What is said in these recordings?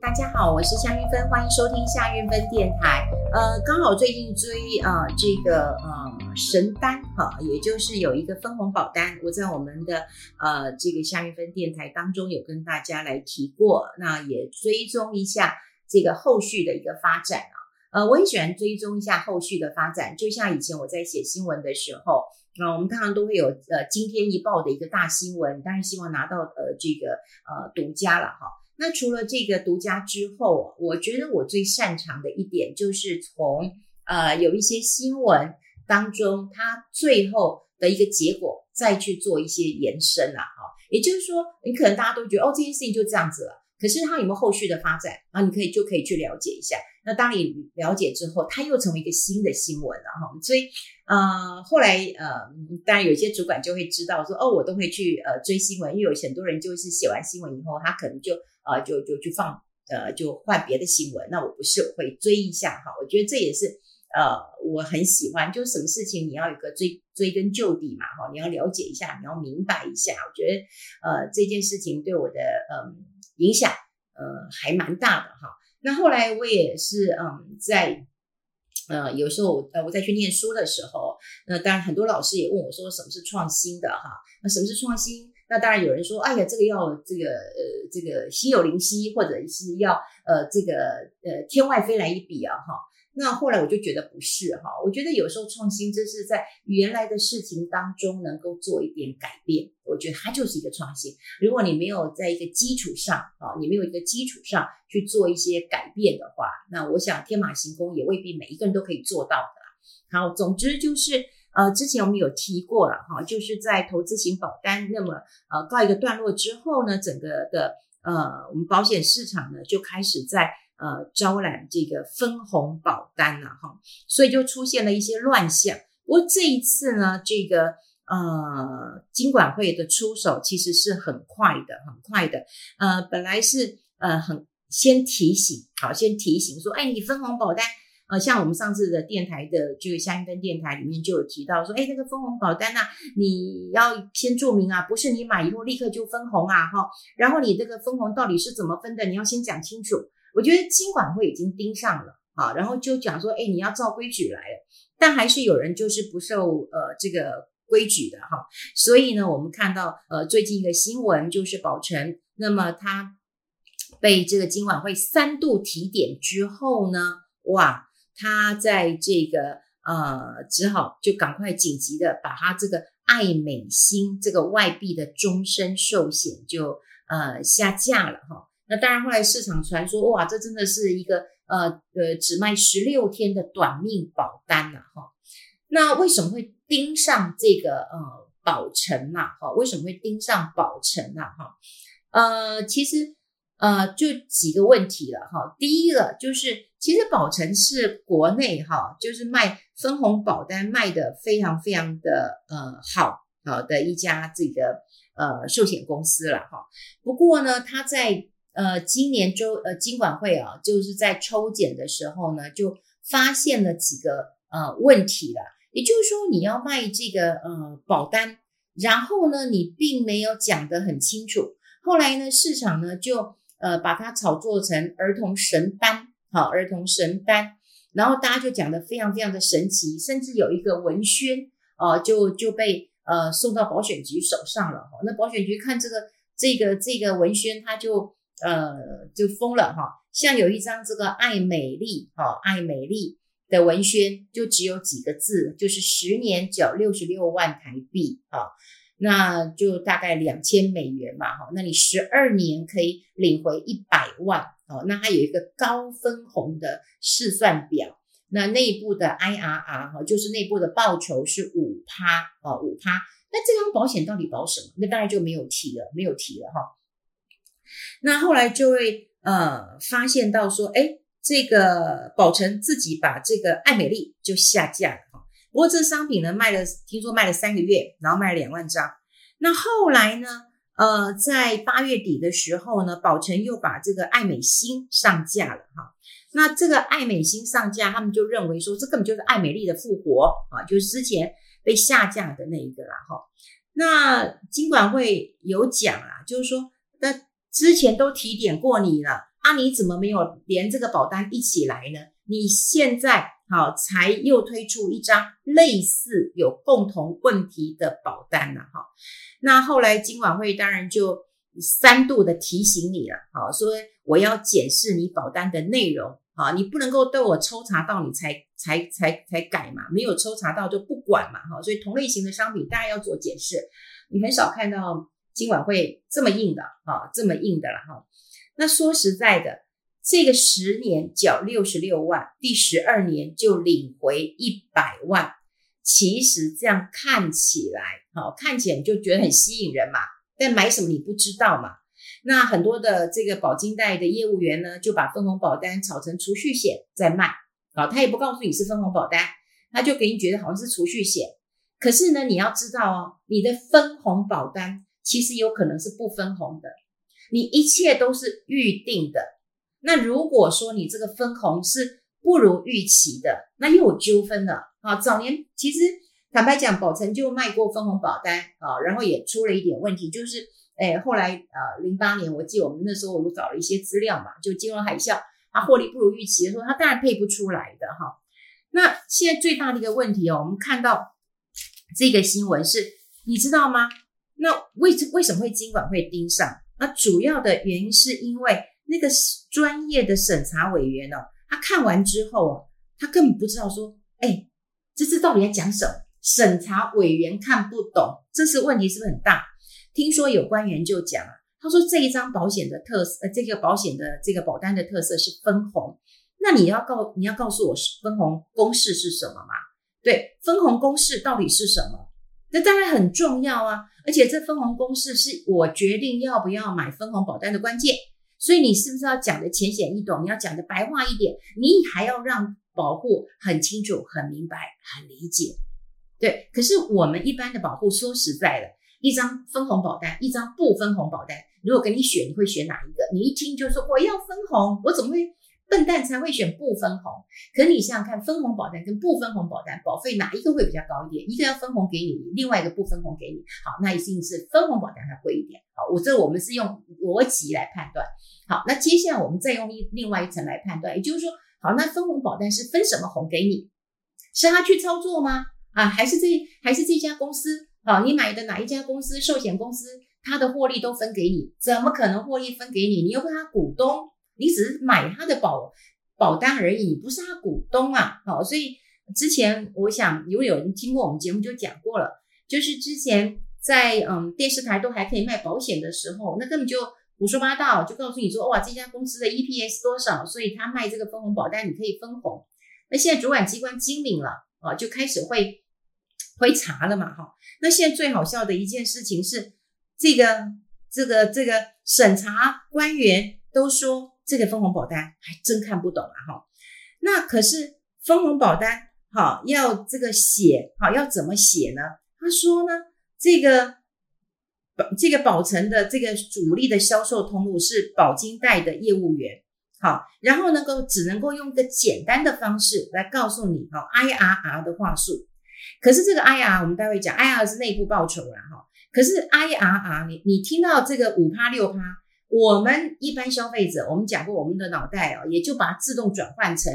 大家好，我是夏韵芬，欢迎收听夏韵芬电台。呃，刚好最近追啊、呃、这个呃神单哈，也就是有一个分红保单，我在我们的呃这个夏韵芬电台当中有跟大家来提过，那也追踪一下这个后续的一个发展啊。呃，我也喜欢追踪一下后续的发展，就像以前我在写新闻的时候，那、我们通常都会有呃今天一报的一个大新闻，当然希望拿到呃这个呃独家了哈。那除了这个独家之后，我觉得我最擅长的一点就是从呃有一些新闻当中，它最后的一个结果再去做一些延伸了哈。也就是说，你可能大家都觉得哦，这件事情就这样子了，可是它有没有后续的发展啊？你可以就可以去了解一下。那当你了解之后，它又成为一个新的新闻了哈。所以呃后来呃，当然有些主管就会知道说哦，我都会去呃追新闻，因为有很多人就是写完新闻以后，他可能就。呃，就就去放，呃，就换别的新闻。那我不是，会追一下哈。我觉得这也是，呃，我很喜欢，就是什么事情你要有个追追根究底嘛，哈，你要了解一下，你要明白一下。我觉得，呃，这件事情对我的，嗯、影响，呃，还蛮大的哈。那后来我也是，嗯，在，呃，有时候，呃，我在去念书的时候，那当然很多老师也问我说，什么是创新的哈？那什么是创新？那当然有人说，哎呀，这个要这个呃，这个心有灵犀，或者是要呃，这个呃，天外飞来一笔啊，哈。那后来我就觉得不是哈，我觉得有时候创新就是在原来的事情当中能够做一点改变，我觉得它就是一个创新。如果你没有在一个基础上啊，你没有一个基础上去做一些改变的话，那我想天马行空也未必每一个人都可以做到的。好，总之就是。呃，之前我们有提过了哈，就是在投资型保单，那么呃告一个段落之后呢，整个的呃我们保险市场呢就开始在呃招揽这个分红保单了哈，所以就出现了一些乱象。不过这一次呢，这个呃金管会的出手其实是很快的，很快的。呃，本来是呃很先提醒，好，先提醒说，哎，你分红保单。呃，像我们上次的电台的这个夏韵芬电台里面就有提到说，哎，那个分红保单呐、啊，你要先注明啊，不是你买以后立刻就分红啊，哈，然后你这个分红到底是怎么分的，你要先讲清楚。我觉得金管会已经盯上了啊，然后就讲说，哎，你要照规矩来，但还是有人就是不受呃这个规矩的哈，所以呢，我们看到呃最近一个新闻就是宝成，那么他被这个金管会三度提点之后呢，哇。他在这个呃，只好就赶快紧急的把他这个爱美心这个外币的终身寿险就呃下架了哈。那当然后来市场传说哇，这真的是一个呃呃只卖十六天的短命保单了哈。那为什么会盯上这个呃保诚呐？哈，为什么会盯上保诚呐？哈，呃，其实。呃，就几个问题了哈。第一个就是，其实保诚是国内哈，就是卖分红保单卖的非常非常的呃好好的一家这个呃寿险公司了哈。不过呢，它在呃今年周呃金管会啊，就是在抽检的时候呢，就发现了几个呃问题了。也就是说，你要卖这个呃保单，然后呢，你并没有讲得很清楚。后来呢，市场呢就。呃，把它炒作成儿童神单，好，儿童神单，然后大家就讲得非常非常的神奇，甚至有一个文宣，哦、呃，就就被呃送到保险局手上了。那保险局看这个这个这个文宣，他就呃就疯了哈。像有一张这个爱美丽，哈，爱美丽的文宣，就只有几个字，就是十年缴六十六万台币，哈。那就大概两千美元嘛，哈，那你十二年可以领回一百万，哦，那它有一个高分红的试算表，那内部的 IRR 哈，就是内部的报酬是五趴，哦，五趴，那这张保险到底保什么？那当然就没有提了，没有提了哈。那后来就会呃发现到说，哎，这个保诚自己把这个爱美丽就下架了。不过这商品呢卖了，听说卖了三个月，然后卖了两万张。那后来呢，呃，在八月底的时候呢，保诚又把这个爱美新上架了哈。那这个爱美新上架，他们就认为说，这根本就是爱美丽的复活啊，就是之前被下架的那一个啦哈。那金管会有讲啊，就是说，那之前都提点过你了啊，你怎么没有连这个保单一起来呢？你现在好才又推出一张类似有共同问题的保单了哈。那后来金管会当然就三度的提醒你了，好说我要检视你保单的内容啊，你不能够对我抽查到你才才才才改嘛，没有抽查到就不管嘛哈。所以同类型的商品大家要做解释，你很少看到今晚会这么硬的啊，这么硬的了哈。那说实在的。这个十年缴六十六万，第十二年就领回一百万。其实这样看起来，好，看起来就觉得很吸引人嘛。但买什么你不知道嘛？那很多的这个保金贷的业务员呢，就把分红保单炒成储蓄险在卖。好，他也不告诉你是分红保单，他就给你觉得好像是储蓄险。可是呢，你要知道哦，你的分红保单其实有可能是不分红的，你一切都是预定的。那如果说你这个分红是不如预期的，那又有纠纷了啊！早年其实坦白讲，宝诚就卖过分红保单啊，然后也出了一点问题，就是诶后来呃零八年我记得我们那时候我们找了一些资料嘛，就金融海啸，它获利不如预期的时候，它当然配不出来的哈。那现在最大的一个问题哦，我们看到这个新闻是，你知道吗？那为为什么会经管会盯上？那主要的原因是因为。那个专业的审查委员哦，他看完之后哦，他根本不知道说，哎，这次到底在讲什么？审查委员看不懂，这是问题是不是很大？听说有官员就讲啊，他说这一张保险的特色，呃，这个保险的这个保单的特色是分红，那你要告你要告诉我分红公式是什么吗？对，分红公式到底是什么？那当然很重要啊，而且这分红公式是我决定要不要买分红保单的关键。所以你是不是要讲的浅显易懂？你要讲的白话一点，你还要让保户很清楚、很明白、很理解。对，可是我们一般的保护，说实在的，一张分红保单，一张不分红保单，如果给你选，你会选哪一个？你一听就说我要分红，我怎么会？笨蛋才会选不分红，可你想想看，分红保单跟不分红保单保费哪一个会比较高一点？一个要分红给你，另外一个不分红给你。好，那一定是分红保单它贵一点。好，我这我们是用逻辑来判断。好，那接下来我们再用一另外一层来判断，也就是说，好，那分红保单是分什么红给你？是他去操作吗？啊，还是这还是这家公司？好，你买的哪一家公司？寿险公司，他的获利都分给你？怎么可能获利分给你？你又不是他股东。你只是买他的保保单而已，你不是他股东啊。好，所以之前我想，如果有人听过我们节目就讲过了，就是之前在嗯电视台都还可以卖保险的时候，那根本就胡说八道，就告诉你说哇，这家公司的 EPS 多少，所以他卖这个分红保单你可以分红。那现在主管机关精明了啊，就开始会会查了嘛哈。那现在最好笑的一件事情是，这个这个这个审查官员都说。这个分红保单还真看不懂啊哈，那可是分红保单哈要这个写哈要怎么写呢？他说呢，这个保这个保诚的这个主力的销售通路是保金代的业务员，好，然后能够只能够用一个简单的方式来告诉你哈 IRR 的话术，可是这个 IRR 我们待会讲 IRR 是内部报酬啦哈，可是 IRR 你你听到这个五趴六趴。我们一般消费者，我们讲过，我们的脑袋啊，也就把它自动转换成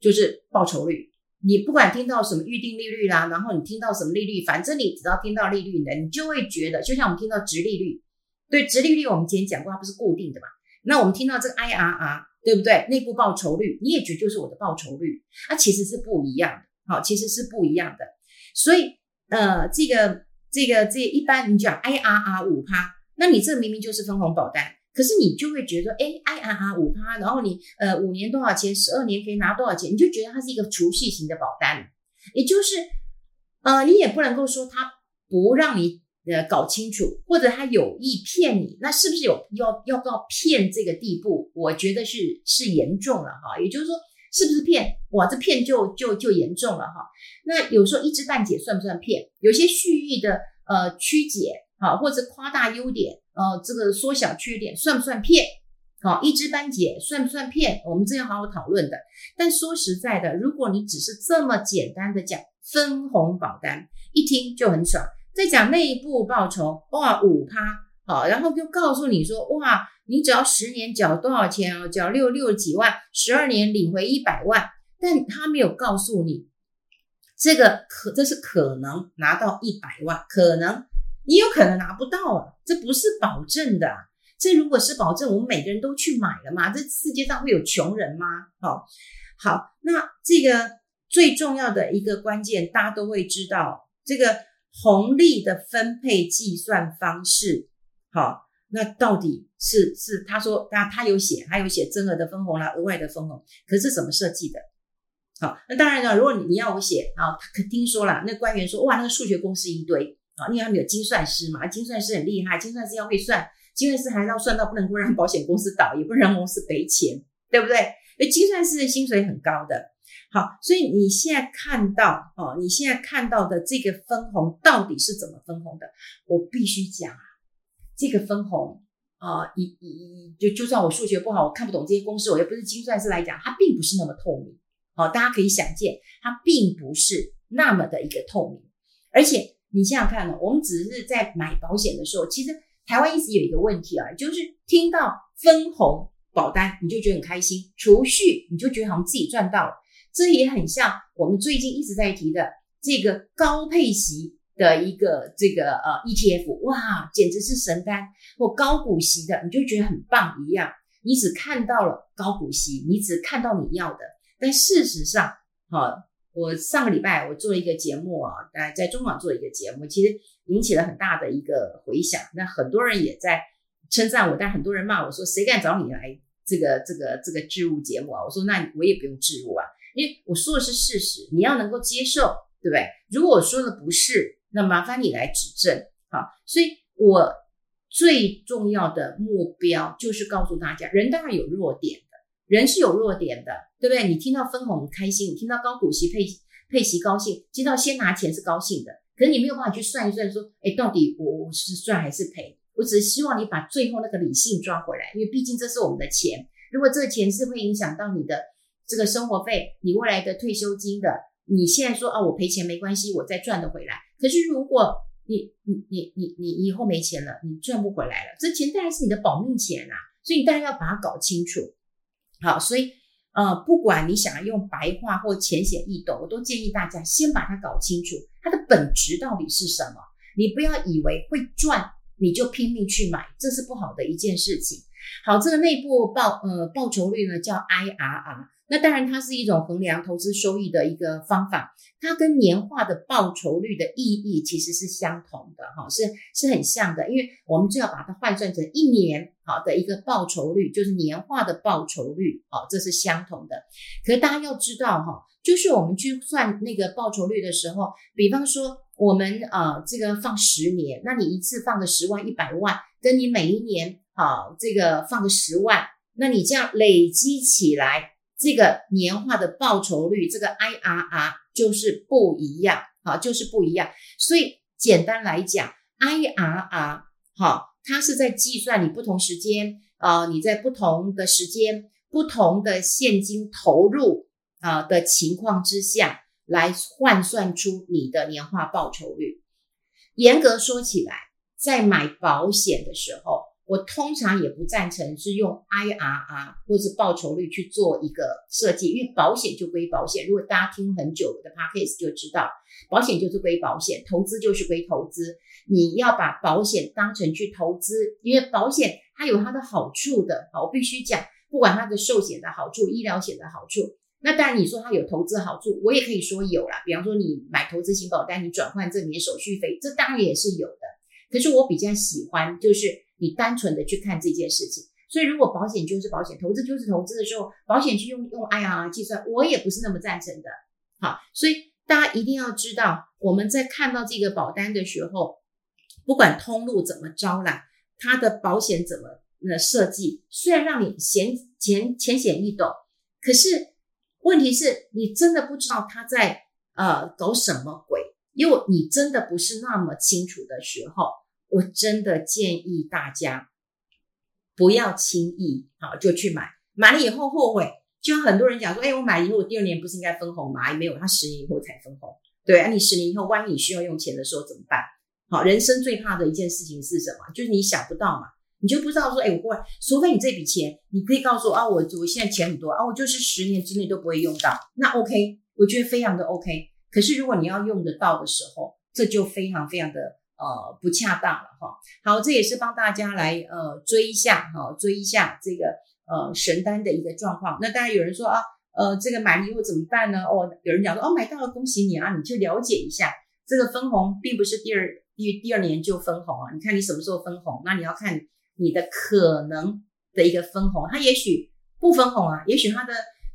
就是报酬率。你不管听到什么预定利率啦，然后你听到什么利率，反正你只要听到利率呢，你就会觉得，就像我们听到殖利率，对，殖利率我们今天讲过，它不是固定的嘛？那我们听到这个 IRR，对不对？内部报酬率，你也觉就是我的报酬率，它其实是不一样的，好，其实是不一样的。所以，呃，这个这个这、一般你讲 IRR 五趴，那你这明明就是分红保单。可是你就会觉得，哎，IRR 五趴，然后你呃五年多少钱，十二年可以拿多少钱，你就觉得它是一个储蓄型的保单，也就是呃你也不能够说它不让你呃搞清楚，或者它有意骗你，那是不是有要要到骗这个地步？我觉得是是严重了哈，也就是说是不是骗？哇，这骗就就就严重了哈。那有时候一知半解算不算骗？有些蓄意的呃曲解啊，或者夸大优点。呃，这个缩小缺点算不算骗？好，一知半解算不算骗？我们这样好好讨论的。但说实在的，如果你只是这么简单的讲分红保单，一听就很爽。再讲内部报酬，哇，五趴，好，然后就告诉你说，哇，你只要十年缴多少钱啊？缴六六几万，十二年领回一百万，但他没有告诉你，这个可这是可能拿到一百万，可能你有可能拿不到啊，这不是保证的。这如果是保证，我们每个人都去买了嘛？这世界上会有穷人吗？好，好，那这个最重要的一个关键，大家都会知道，这个红利的分配计算方式，好，那到底是是他说，他他有写，他有写增额的分红啦，额外的分红，可是怎么设计的？好，那当然了，如果你你要我写啊，他可听说了，那官员说，哇，那个数学公式一堆啊，因为他们有精算师嘛，精算师很厉害，精算师要会算。精算师还要算到不能够让保险公司倒，也不能让公司赔钱，对不对？那精算师的薪水很高的。好，所以你现在看到哦，你现在看到的这个分红到底是怎么分红的？我必须讲啊，这个分红啊，一一就就算我数学不好，我看不懂这些公式，我又不是精算师来讲，它并不是那么透明。好，大家可以想见，它并不是那么的一个透明。而且你想想看呢，我们只是在买保险的时候，其实。台湾一直有一个问题啊，就是听到分红保单你就觉得很开心，储蓄你就觉得好像自己赚到了。这也很像我们最近一直在提的这个高配息的一个这个呃 ETF，哇，简直是神单或高股息的，你就觉得很棒一样。你只看到了高股息，你只看到你要的，但事实上，哈。我上个礼拜我做一个节目啊，在在中广做一个节目，其实引起了很大的一个回响。那很多人也在称赞我，但很多人骂我说：“谁敢找你来这个这个这个置入节目啊？”我说：“那我也不用置入啊，因为我说的是事实，你要能够接受，对不对？如果我说的不是，那麻烦你来指正。好，所以我最重要的目标就是告诉大家，人当然有弱点。人是有弱点的，对不对？你听到分红很开心，你听到高股息配配息高兴，听到先拿钱是高兴的。可是你没有办法去算一算，说，哎，到底我我是赚还是赔？我只是希望你把最后那个理性抓回来，因为毕竟这是我们的钱。如果这个钱是会影响到你的这个生活费、你未来的退休金的，你现在说啊，我赔钱没关系，我再赚得回来。可是如果你你你你你以后没钱了，你赚不回来了，这钱当然是你的保命钱啊，所以你当然要把它搞清楚。好，所以呃，不管你想要用白话或浅显易懂，我都建议大家先把它搞清楚，它的本质到底是什么。你不要以为会赚你就拼命去买，这是不好的一件事情。好，这个内部报呃报酬率呢叫 IRR。那当然，它是一种衡量投资收益的一个方法，它跟年化的报酬率的意义其实是相同的，哈，是是很像的，因为我们就要把它换算成一年好的一个报酬率，就是年化的报酬率，哦，这是相同的。可是大家要知道，哈，就是我们去算那个报酬率的时候，比方说我们啊，这个放十年，那你一次放个十万、一百万，跟你每一年好这个放个十万，那你这样累积起来。这个年化的报酬率，这个 IRR 就是不一样，好，就是不一样。所以简单来讲，IRR 好，它是在计算你不同时间啊、呃，你在不同的时间、不同的现金投入啊、的情况之下来换算出你的年化报酬率。严格说起来，在买保险的时候。我通常也不赞成是用 IRR 或是报酬率去做一个设计，因为保险就归保险。如果大家听很久的 Podcast 就知道，保险就是归保险，投资就是归投资。你要把保险当成去投资，因为保险它有它的好处的。好，我必须讲，不管它的寿险的好处、医疗险的好处，那当然你说它有投资好处，我也可以说有啦。比方说你买投资型保单，你转换这里面手续费，这当然也是有的。可是我比较喜欢就是。你单纯的去看这件事情，所以如果保险就是保险，投资就是投资的时候，保险去用用 IRR 计算，我也不是那么赞成的。好，所以大家一定要知道，我们在看到这个保单的时候，不管通路怎么招揽，它的保险怎么呃设计，虽然让你浅浅浅显易懂，可是问题是你真的不知道他在呃搞什么鬼，因为你真的不是那么清楚的时候。我真的建议大家不要轻易好就去买，买了以后后悔。就很多人讲说，哎，我买以后，我第二年不是应该分红吗？没有，他十年以后才分红。对啊，你十年以后，万一你需要用钱的时候怎么办？好，人生最怕的一件事情是什么？就是你想不到嘛，你就不知道说，哎，我过来，除非你这笔钱，你可以告诉我啊，我我现在钱很多啊，我就是十年之内都不会用到，那 OK，我觉得非常的 OK。可是如果你要用得到的时候，这就非常非常的呃不恰当了哈。好，这也是帮大家来呃追一下哈，追一下这个呃神单的一个状况。那当然有人说啊，呃，这个买了以后怎么办呢？哦，有人讲说哦，买到了恭喜你啊，你去了解一下，这个分红并不是第二。第第二年就分红啊？你看你什么时候分红？那你要看你的可能的一个分红，它也许不分红啊，也许它的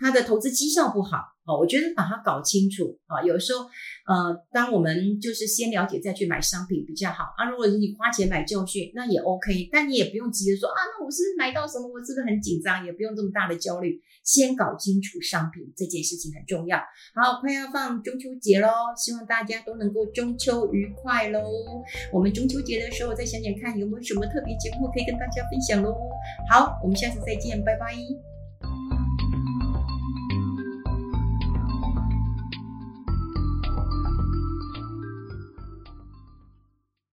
它的投资绩效不好哦。我觉得把它搞清楚啊，有时候呃，当我们就是先了解再去买商品比较好啊。如果你花钱买教训，那也 OK，但你也不用急着说啊，那我是不是买到什么？我是不是很紧张？也不用这么大的焦虑。先搞清楚商品这件事情很重要。好，快要放中秋节喽，希望大家都能够中秋愉快喽。我们中秋节的时候再想想看有没有什么特别节目可以跟大家分享喽。好，我们下次再见，拜拜。